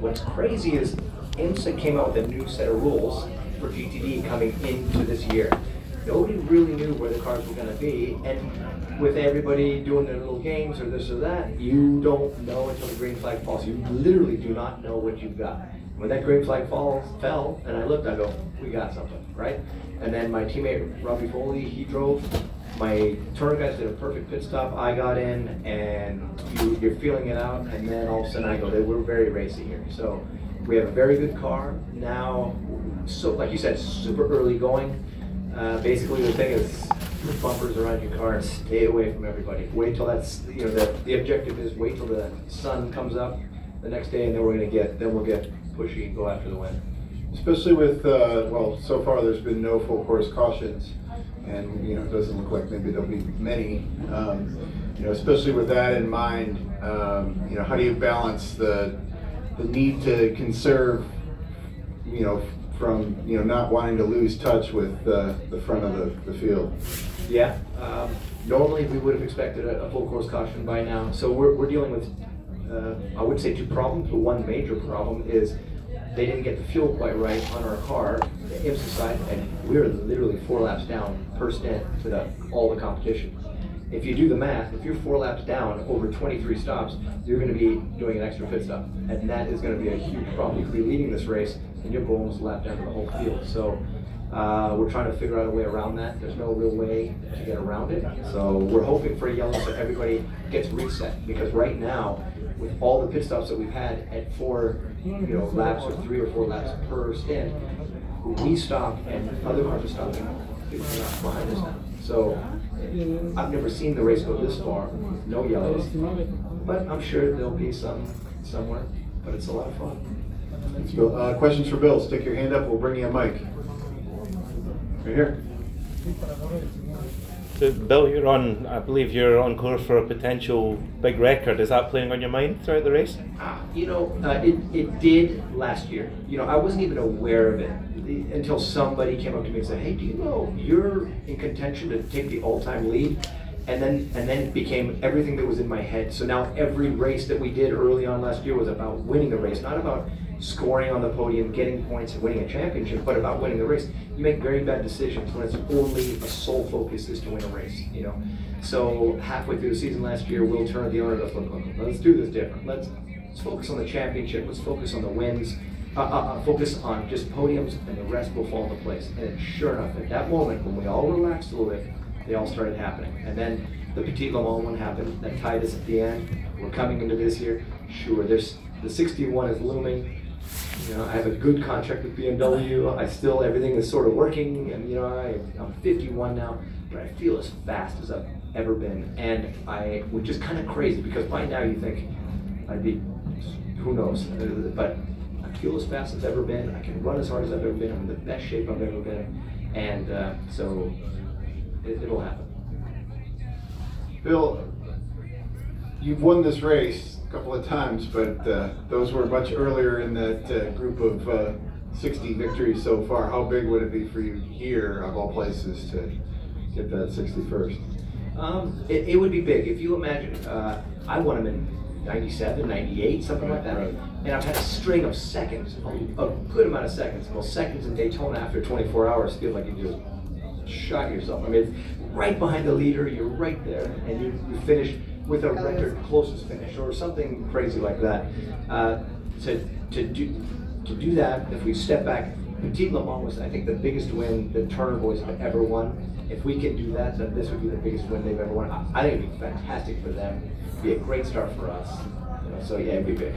what's crazy is IMSA came out with a new set of rules for GTD coming into this year. Nobody really knew where the cars were gonna be, and with everybody doing their little games or this or that, you don't know until the green flag falls. You literally do not know what you've got. When that green flag falls, fell, and I looked, I go, we got something, right? And then my teammate Robby Foley, he drove. My Turner guys did a perfect pit stop. I got in, and you, you're feeling it out, and then all of a sudden I go, "They- we're very racy here. So we have a very good car now. So, like you said, super early going. Uh, basically, the thing is, put bumpers around your car and stay away from everybody. Wait till that's, you know, the, the objective is wait till the sun comes up the next day, and then we're gonna get, then we'll get pushy and go after the win. Especially with, uh, well, so far there's been no full course cautions, and, you know, it doesn't look like maybe there'll be many. Um, You know, especially with that in mind, um, you know, how do you balance the, the need to conserve, you know, from, you know, not wanting to lose touch with the, the front of the, the field? Yeah, um, normally we would have expected a, a full course caution by now. So we're, we're dealing with, uh, I wouldn't say two problems, but one major problem is they didn't get the fuel quite right on our car, the IMSA side, and we were literally four laps down per stint to the, all the competition. If you do the math, if you're four laps down over 23 stops, you're going to be doing an extra pit stop, and that is going to be a huge problem. You could be leading this race, and go almost lap down to the whole field. So uh, we're trying to figure out a way around that. There's no real way to get around it. So we're hoping for a yellow so everybody gets reset. Because right now, with all the pit stops that we've had at four, you know, laps or three or four laps per stint, we stop and other cars are stopping behind us now. So I've never seen the race go this far, no yellows. But I'm sure there'll be some somewhere. But it's a lot of fun. Uh, questions for Bill? Stick your hand up, we'll bring you a mic. Right here. So, Bill, you're on. I believe you're on course for a potential big record. Is that playing on your mind throughout the race? Ah, You know, uh, it, it did last year. You know, I wasn't even aware of it until somebody came up to me and said, "Hey, do you know you're in contention to take the all-time lead?" And then and then it became everything that was in my head. So now every race that we did early on last year was about winning a race, not about scoring on the podium, getting points, and winning a championship, but about winning the race. You make very bad decisions when it's only a sole focus is to win a race. You know, so halfway through the season last year, Will Turner, the owner, "Look, look, look, let's do this different. Let's let's focus on the championship. Let's focus on the wins. Uh, uh, uh, focus on just podiums, and the rest will fall into place." And sure enough, at that moment, when we all relaxed a little bit, they all started happening. And then the Petit Le Mans one happened. That tied us at the end. We're coming into this year. Sure, there's the 61 is looming. You know, I have a good contract with BMW. I still everything is sort of working, and you know, I, I'm 51 now, but I feel as fast as I've ever been, and I, which is kind of crazy because by now you think I'd be, who knows, but I feel as fast as I've ever been. I can run as hard as I've ever been. I'm in the best shape I've ever been, and uh, so it, it'll happen. Bill, you've won this race a couple of times, but uh, those were much earlier in that uh, group of uh, 60 victories so far. How big would it be for you here, of all places, to get that 61st? Um, it, it would be big. If you imagine, uh, I won them in 97, 98, something like that. Right. And I've had a string of seconds, a, a good amount of seconds. Well, seconds in Daytona after 24 hours feel like you just shot yourself. I mean, right behind the leader, you're right there, and you, you finish with a record closest finish or something crazy like that. Uh, to, to, do, to do that, if we step back, Petit Le Mans was, I think, the biggest win the Turner boys have ever won. If we can do that, then this would be the biggest win they've ever won. I, I think it'd be fantastic for them. It'd be a great start for us. You know, so yeah, it'd be big.